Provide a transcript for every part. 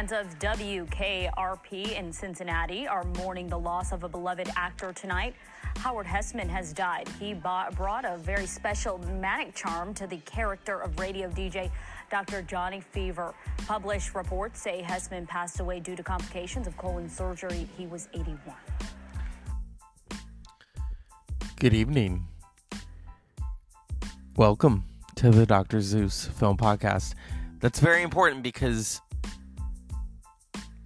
Fans of WKRP in Cincinnati are mourning the loss of a beloved actor tonight. Howard Hesseman has died. He brought a very special manic charm to the character of radio DJ Dr. Johnny Fever. Published reports say Hesseman passed away due to complications of colon surgery. He was 81. Good evening. Welcome to the Dr. Zeus Film Podcast. That's very important because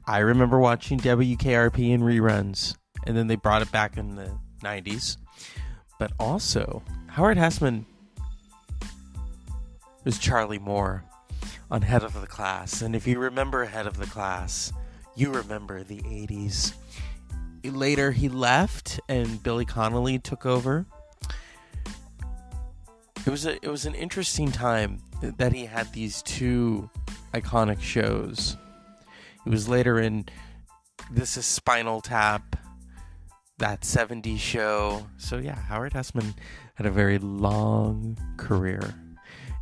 I remember watching WKRP in reruns, and then they brought it back in the 90s. But also, Howard Hesseman was Charlie Moore on Head of the Class. And if you remember Head of the Class, you remember the 80s. Later, he left, and Billy Connolly took over. It was a it was an interesting time that he had these two iconic shows. He was later in This is Spinal Tap, that 70s show. So yeah, Howard Hesseman had a very long career.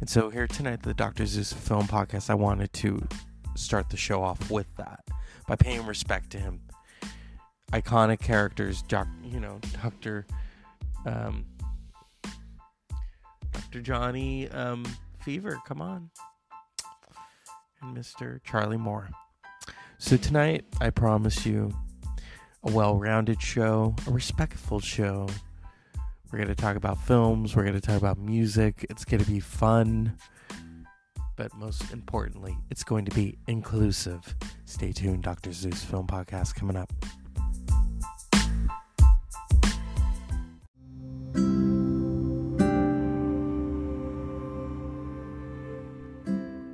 And so here tonight, the Dr. Zeus Film Podcast, I wanted to start the show off with that by paying respect to him. Iconic characters, doc, you know, Dr. Um, Dr. Johnny um, Fever, come on. And Mr. Charlie Moore. So tonight, I promise you a well rounded show, a respectful show. We're going to talk about films, we're going to talk about music. It's going to be fun. But most importantly, it's going to be inclusive. Stay tuned, Dr. Zeus Film Podcast coming up.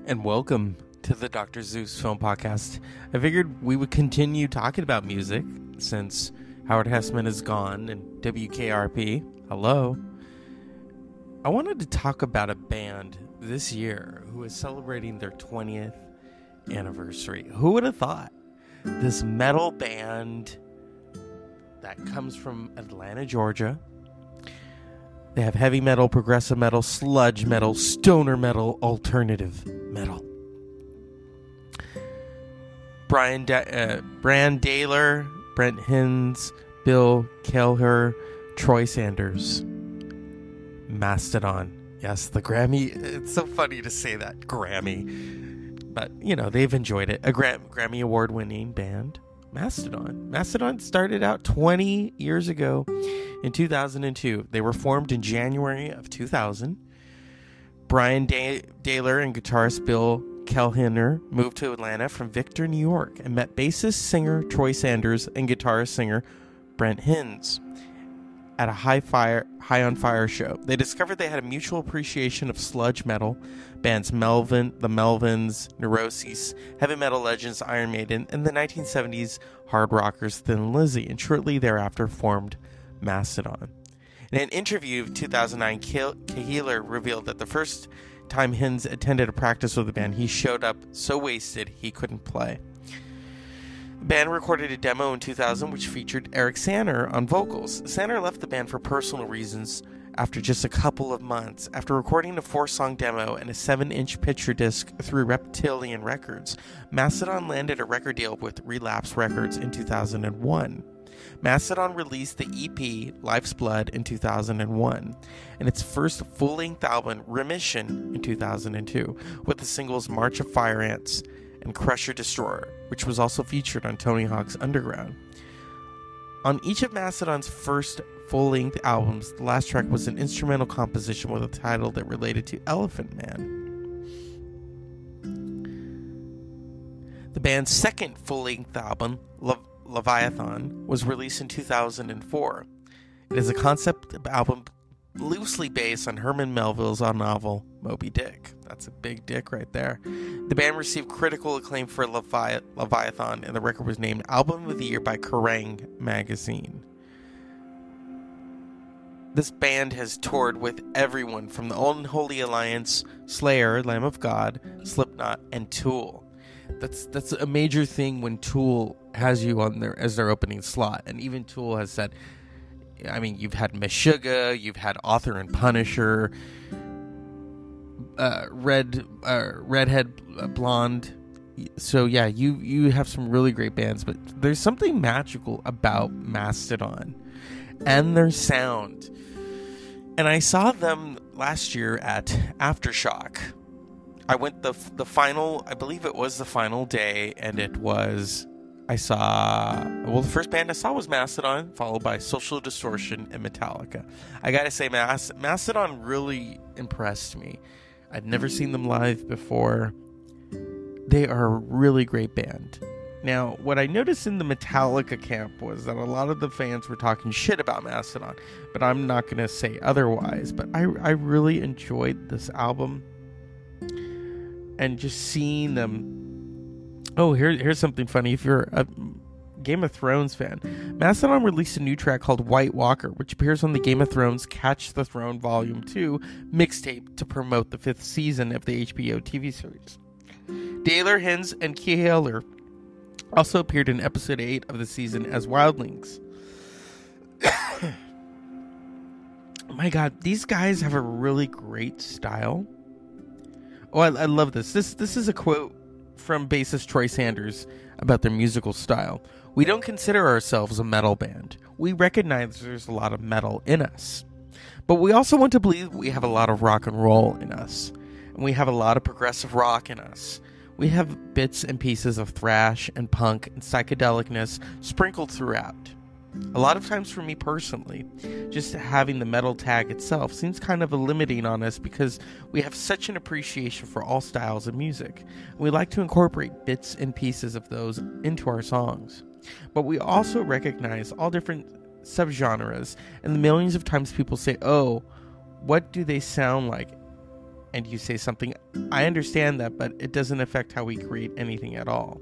and welcome to the Dr. Zeus Film Podcast. I figured we would continue talking about music since Howard Hesseman is gone and WKRP, hello. I wanted to talk about a band this year who is celebrating their 20th anniversary. Who would have thought? This metal band that comes from Atlanta, Georgia. They have heavy metal, progressive metal, sludge metal, stoner metal, alternative metal. Brian da- uh, Brann Dailor, Brent Hinds, Bill Kelleher, Troy Sanders, Mastodon. Yes, the Grammy. It's so funny to say that Grammy, but you know they've enjoyed it. A Gra- Grammy award-winning band, Mastodon. Mastodon started out 20 years ago in 2002. They were formed in January of 2000 Brian da- Dailor and guitarist Bill Kelleher moved to Atlanta from Victor, New York, and met bassist singer Troy Sanders and guitarist singer Brent Hinds at a high fire high on fire show. They discovered they had a mutual appreciation of sludge metal, bands Melvin, the Melvins, Neurosis, heavy metal legends Iron Maiden, and the 1970s hard rockers Thin Lizzy, and shortly thereafter formed Mastodon. In an interview of 2009, Kelleher revealed that the first time Hinds attended a practice with the band, he showed up so wasted he couldn't play. The band recorded a demo in 2000 which featured Eric Sander on vocals. Sander left the band for personal reasons after just a couple of months. After recording a four song demo and a 7 inch picture disc through Reptilian Records, Mastodon landed a record deal with Relapse Records in 2001. Mastodon released the EP Life's Blood in 2001 and its first full length album Remission in 2002 with the singles March of Fire Ants and Crusher Destroyer, which was also featured on Tony Hawk's Underground. On each of Mastodon's first full length albums, the last track was an instrumental composition with a title that related to Elephant Man. The band's second full length album, Love Leviathan was released in 2004. It is a concept album loosely based on Herman Melville's novel Moby Dick. That's a big dick right there. The band received critical acclaim for Levi- Leviathan, and the record was named Album of the Year by Kerrang! magazine. This band has toured with everyone from the Unholy Alliance, Slayer, Lamb of God, Slipknot, and Tool. That's that's a major thing when Tool has you on their as their opening slot, and even Tool has said, I mean, you've had Meshuggah, you've had Author and Punisher, uh, Red uh, Redhead Blonde, so yeah, you you have some really great bands, but there's something magical about Mastodon and their sound. And I saw them last year at Aftershock. I went the the final, I believe it was the final day, and it was I saw well the first band I saw was Mastodon, followed by Social Distortion and Metallica. I gotta say, Mas- Mastodon really impressed me. I'd never seen them live before. They are a really great band. Now, what I noticed in the Metallica camp was that a lot of the fans were talking shit about Mastodon, but I'm not going to say otherwise. But I, I really enjoyed this album and just seeing them. Oh, here, here's something funny. If you're a Game of Thrones fan, Mastodon released a new track called White Walker, which appears on the Game of Thrones Catch the Throne Volume 2 mixtape to promote the fifth season of the HBO TV series. Dailor Hinds and Kelleher also appeared in episode 8 of the season as wildlings. My god, these guys have a really great style. Oh, I, I, love this. This this is a quote from bassist Troy Sanders about their musical style. We don't consider ourselves a metal band. We recognize there's a lot of metal in us. But we also want to believe we have a lot of rock and roll in us. And we have a lot of progressive rock in us. We have bits and pieces of thrash and punk and psychedelicness sprinkled throughout. A lot of times for me personally, just having the metal tag itself seems kind of limiting on us because we have such an appreciation for all styles of music. We like to incorporate bits and pieces of those into our songs. But we also recognize all different subgenres, and the millions of times people say, Oh, what do they sound like? and you say something, I understand that, but it doesn't affect how we create anything at all.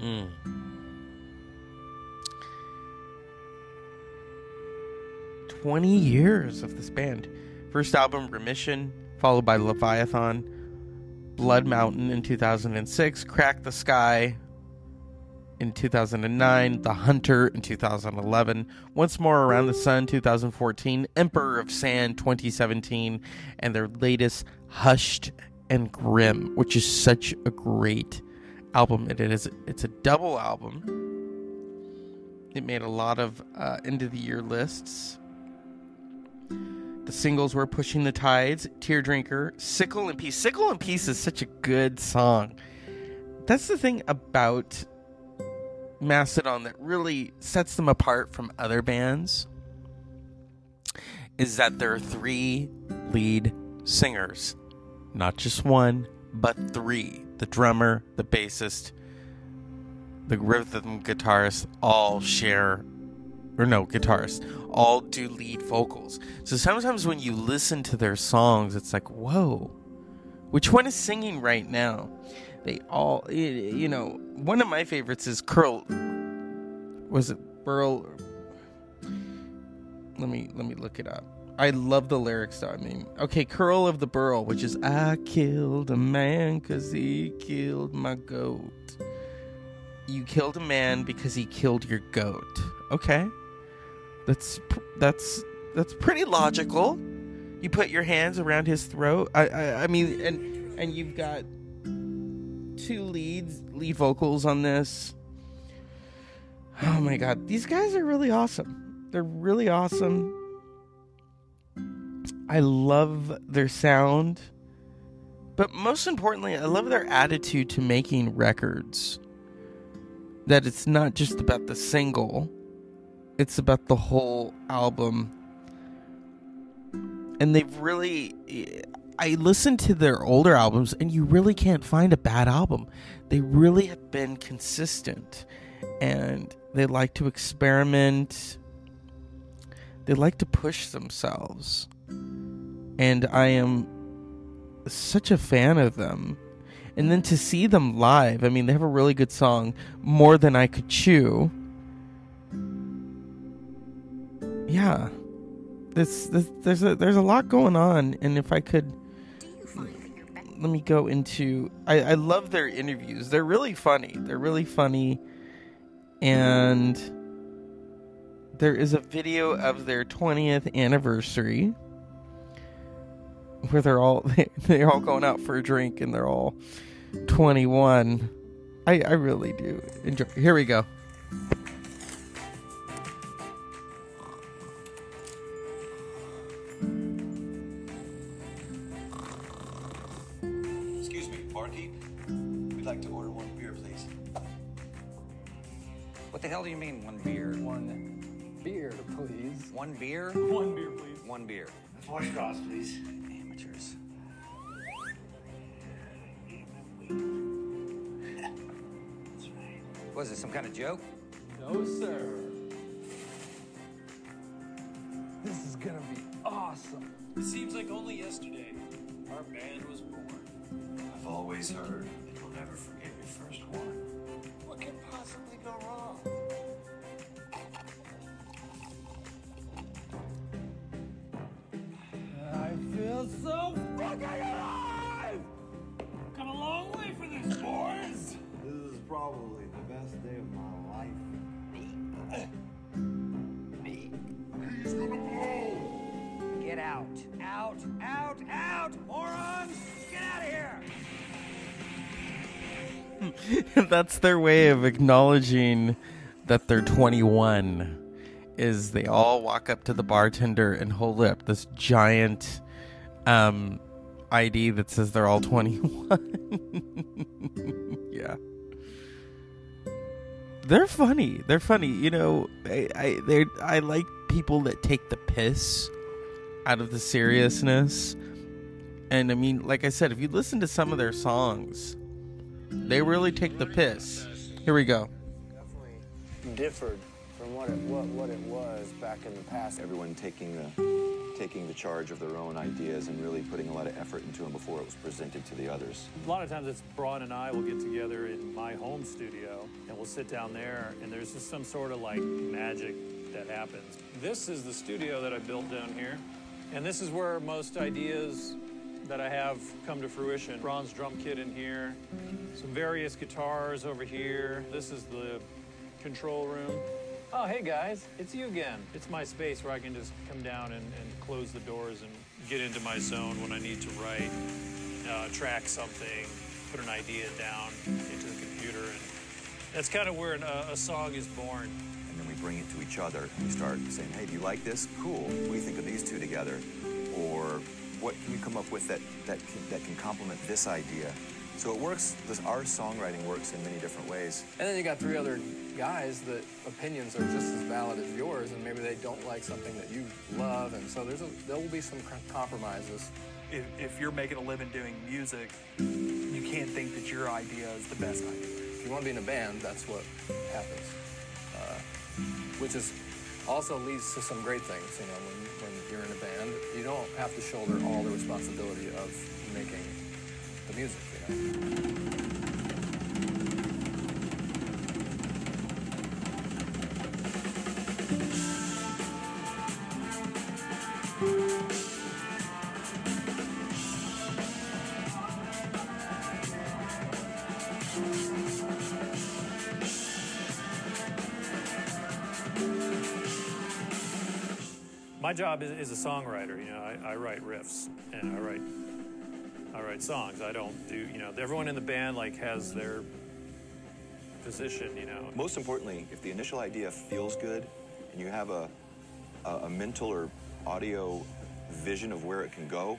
Mm. Twenty years of this band. First album, Remission, followed by Leviathan, Blood Mountain in 2006, Crack the Skye, in 2009, The Hunter in 2011, Once More Around the Sun 2014, Emperor of Sand 2017, and their latest Hushed and Grim, which is such a great album. It is it's a double album. It made a lot of uh, end of the year lists. The singles were Pushing the Tides, Tear Drinker, Sickle and Peace. Sickle and Peace is such a good song. That's the thing about Mastodon that really sets them apart from other bands is that there are three lead singers. Not just one, but three. The drummer, the bassist, the rhythm guitarist all share or no, guitarists all do lead vocals. So sometimes when you listen to their songs, it's like, whoa, which one is singing right now? They all, you know, one of my favorites is Curl. Was it Burl? Let me let me look it up. I love the lyrics though. I mean, okay, Curl of the Burl, which is I killed a man cause he killed my goat. You killed a man because he killed your goat. Okay. That's that's that's pretty logical. You put your hands around his throat. I I, I mean and and you've got two leads, lead vocals on this. Oh my god, these guys are really awesome. They're really awesome. I love their sound. But most importantly, I love their attitude to making records. That it's not just about the single, it's about the whole album. And they've really I listened to their older albums and you really can't find a bad album. They really have been consistent and they like to experiment. They like to push themselves. And I am such a fan of them. And then to see them live, I mean, they have a really good song, More Than I Could Chew. Yeah. This, this, there's a there's a lot going on and if I could let me go into. I, I love their interviews. They're really funny. They're really funny, and there is a video of their twentieth anniversary where they're all they're all going out for a drink and they're all 21. I, I really do enjoy. Here we go. Excuse me, barkeep. We'd like to order one beer, please. What the hell do you mean, one beer? One beer, please. One beer? One beer, please. One beer. Four straws, please. Amateurs. That's right. Was it some kind of joke? No, sir. This is gonna be awesome. It seems like only yesterday our band was born. I've always heard that you'll never forget your first one. What could possibly go wrong? I feel so fucking alive! Come a long way for this, boys. This is probably That's their way of acknowledging that they're 21. Is they all walk up to the bartender and hold up this giant um, ID that says they're all 21. yeah. They're funny. They're funny. You know, I I they I like people that take the piss out of the seriousness. And I mean, like I said, if you listen to some of their songs, they really take the piss. Here we go. Definitely differed from what it what, what it was back in the past. Everyone taking the taking the charge of their own ideas and really putting a lot of effort into them before it was presented to the others. A lot of times it's Braun and I will get together in my home studio and we'll sit down there and there's just some sort of like magic that happens. This is the studio that I built down here. And this is where most ideas that I have come to fruition. Braun's drum kit in here, some various guitars over here. This is the control room. Oh, hey guys, it's you again. It's my space where I can just come down and, and close the doors and get into my zone when I need to write, uh, track something, put an idea down into the computer. And that's kind of where an, uh, a song is born. And then we bring it to each other and we start saying, hey, do you like this? Cool. What do you think of these two together? Or what can you come up with that, that, can, that can complement this idea? So it works, this, our songwriting works in many different ways. And then you got three other guys that opinions are just as valid as yours, and maybe they don't like something that you love, and so there's a, there will be some compromises. if, if you're making a living doing music, you can't think that your idea is the best idea. If you want to be in a band, that's what happens. Uh, which is also leads to some great things. You know, when, when you're in a band, you don't have to shoulder all the responsibility of making the music. You know. My job is, is a songwriter. You know, I, I write riffs and I write I write songs. I don't do you know everyone in the band like has their position. You know, Most importantly, if the initial idea feels good and you have a, a, a mental or audio vision of where it can go,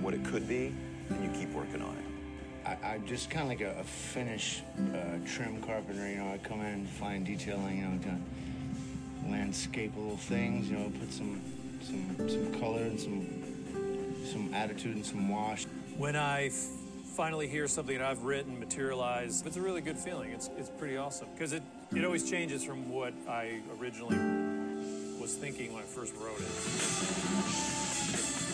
what it could be, then you keep working on it. I, I'm just kind of like a, a finish uh, trim carpenter. You know, I come in, find detailing. You know, kind of landscape little things. You know, put some some some color and some some attitude and some wash. when I finally hear something that I've written materialize, it's a really good feeling. It's it's pretty awesome because it it always changes from what I originally was thinking when I first wrote it.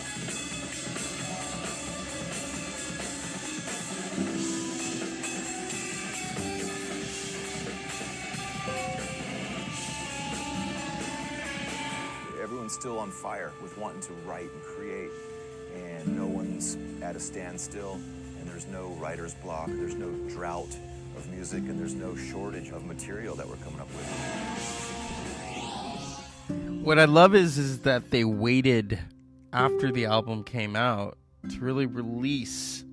Still on fire with wanting to write and create, and no one's at a standstill, and there's no writer's block, there's no drought of music, and there's no shortage of material that we're coming up with. What I love is is that they waited after the album came out to really release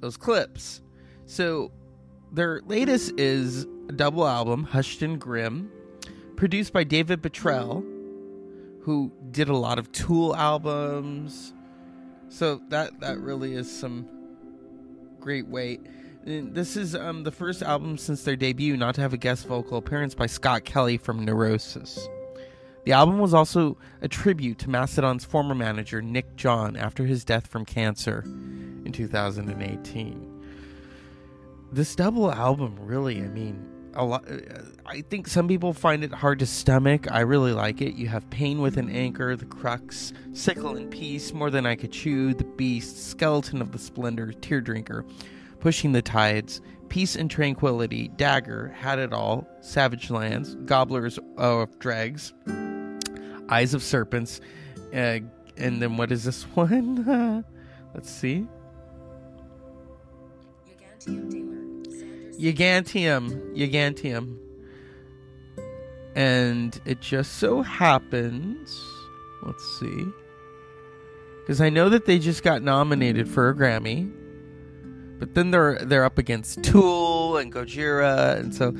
those clips. So their latest is a double album, Hushed and Grim, produced by David Bottrill, who did a lot of Tool albums. So that that really is some great weight. And This is um, the first album since their debut not to have a guest vocal appearance by Scott Kelly from Neurosis. The album was also a tribute to Mastodon's former manager Nick John after his death from cancer in 2018. This double album really, I mean, a lot I think some people find it hard to stomach. I really like it. You have Pain with an Anchor, The Crux, Sickle and Peace, More Than I Could Chew, The Beast, Skeleton of the Splendor, Tear Drinker, Pushing the Tides, Peace and Tranquility, Dagger, Had It All, Savage Lands, Gobblers of Dregs, Eyes of Serpents, uh, and then what is this one? Let's see. Gigantium, Gigantium. And it just so happens, let's see. Cuz I know that they just got nominated for a Grammy. But then they're they're up against Tool and Gojira and so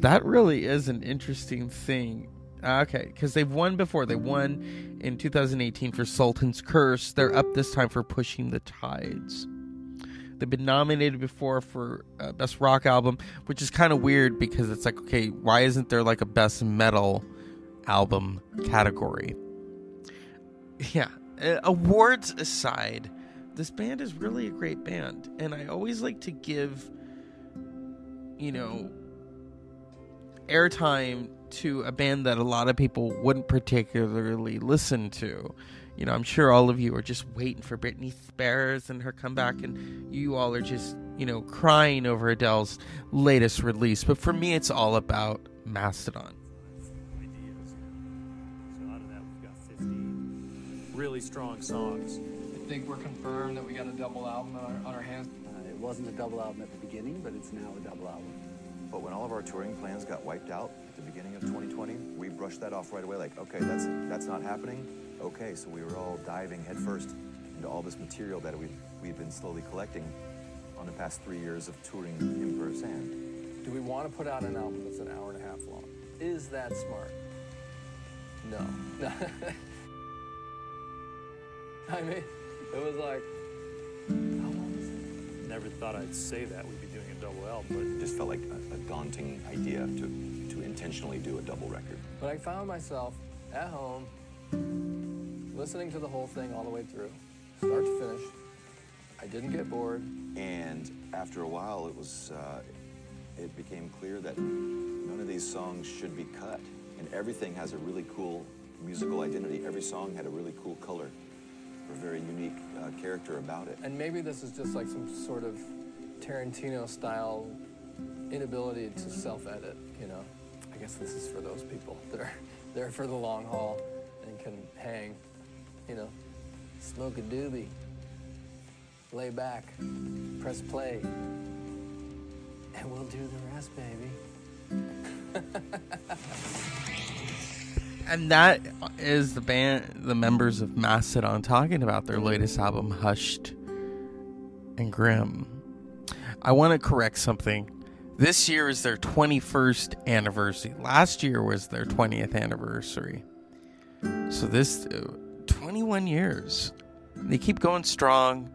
that really is an interesting thing. Okay, because they've won before. They won in 2018 for Sultan's Curse. They're up this time for Pushing the Tides. They've been nominated before for uh, best rock album, which is kind of weird because it's like, okay, why isn't there like a best metal album category? Yeah, uh, awards aside, this band is really a great band, and I always like to give, you know, airtime to a band that a lot of people wouldn't particularly listen to. You know, I'm sure all of you are just waiting for Britney Spears and her comeback, and you all are just, you know, crying over Adele's latest release. But for me, it's all about Mastodon. So out of that, we've got 50 really strong songs. I think we're confirmed that we got a double album on our, on our hands. Uh, it wasn't a double album at the beginning, but it's now a double album. But when all of our touring plans got wiped out at the beginning of 2020, we brushed that off right away. Like, okay, that's that's not happening. Okay, so we were all diving headfirst into all this material that we we've been slowly collecting on the past three years of touring Emperor Sand. Do we want to put out an album that's an hour and a half long? Is that smart? No. I mean, it was like, how long is it? Never thought I'd say that we'd be doing a double album, but It just felt like a, a daunting idea to to intentionally do a double record. But I found myself at home listening to the whole thing all the way through, start to finish. I didn't get bored. And after a while, it was uh, it became clear that none of these songs should be cut, and everything has a really cool musical identity. Every song had a really cool color, or very unique uh, character about it. And maybe this is just like some sort of Tarantino style inability to self edit, you know? Guess this is for those people that are there for the long haul and can hang, you know, smoke a doobie, lay back, press play, and we'll do the rest, baby. And that is the band, the members of Mastodon talking about their latest album, Hushed and Grim. I want to correct something. This year is their 21st anniversary. Last year was their 20th anniversary. So this uh, 21 years. They keep going strong.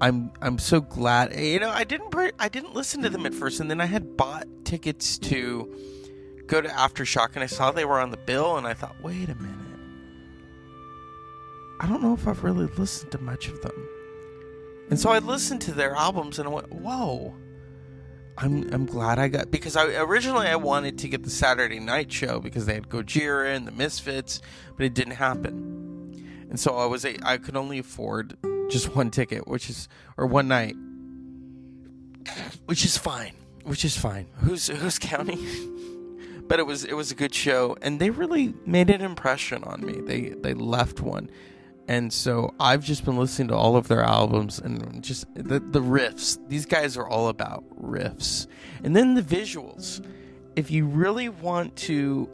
I'm I'm so glad. You know, I didn't I didn't listen to them at first and then I had bought tickets to go to Aftershock and I saw they were on the bill and I thought, "Wait a minute. I don't know if I've really listened to much of them." And so I listened to their albums and I went, "Whoa." I'm I'm glad I got because I originally I wanted to get the Saturday night show because they had Gojira and the Misfits, but it didn't happen. And so I was a, I could only afford just one ticket, which is or one night, which is fine, which is fine. Who's who's counting? but it was it was a good show, and they really made an impression on me. They they left one, and so I've just been listening to all of their albums and just the the riffs. These guys are all about riffs, and then the visuals. If you really want to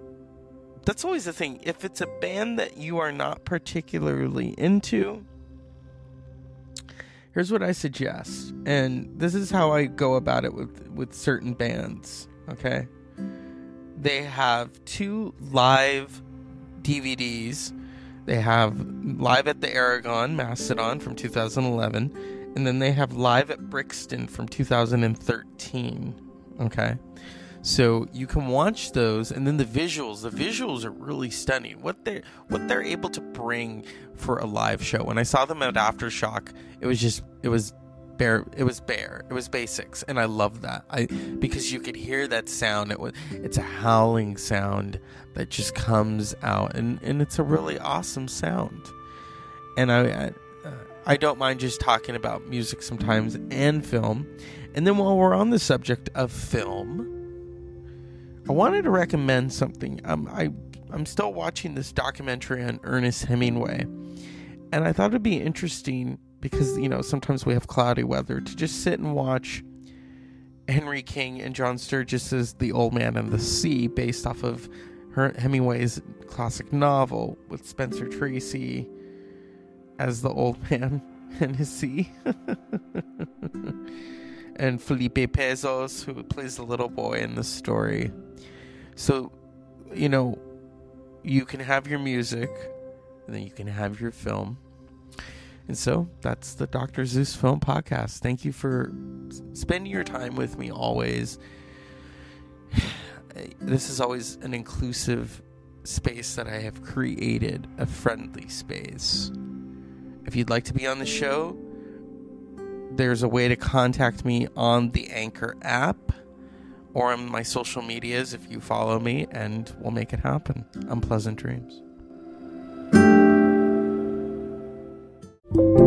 that's always the thing. If it's a band that you are not particularly into, here's what I suggest, and this is how I go about it with with certain bands. Okay, they have two live DVDs. They have live at the Aragon Mastodon from 2011, and then they have live at Brixton from 2013. Okay. So you can watch those, and then the visuals. The visuals are really stunning. What they what they're able to bring for a live show. When I saw them at AfterShock, it was just it was bare. It was bare. It was basics, and I love that. I because you could hear that sound. It was it's a howling sound that just comes out, and and it's a really awesome sound. And I. I I don't mind just talking about music sometimes and film. And then while we're on the subject of film, I wanted to recommend something. Um, I I'm still watching this documentary on Ernest Hemingway, and I thought it'd be interesting because you know sometimes we have cloudy weather to just sit and watch Henry King and John Sturges's The Old Man and the Sea, based off of Hemingway's classic novel with Spencer Tracy as the old man and his sea. and Felipe Pazos, who plays the little boy in the story. So, you know, you can have your music, and then you can have your film. And so that's the Dr. Zeus Film Podcast. Thank you for spending your time with me always. This is always an inclusive space that I have created, a friendly space. If you'd like to be on the show, there's a way to contact me on the Anchor app or on my social medias if you follow me, and we'll make it happen. Unpleasant dreams. Thank you.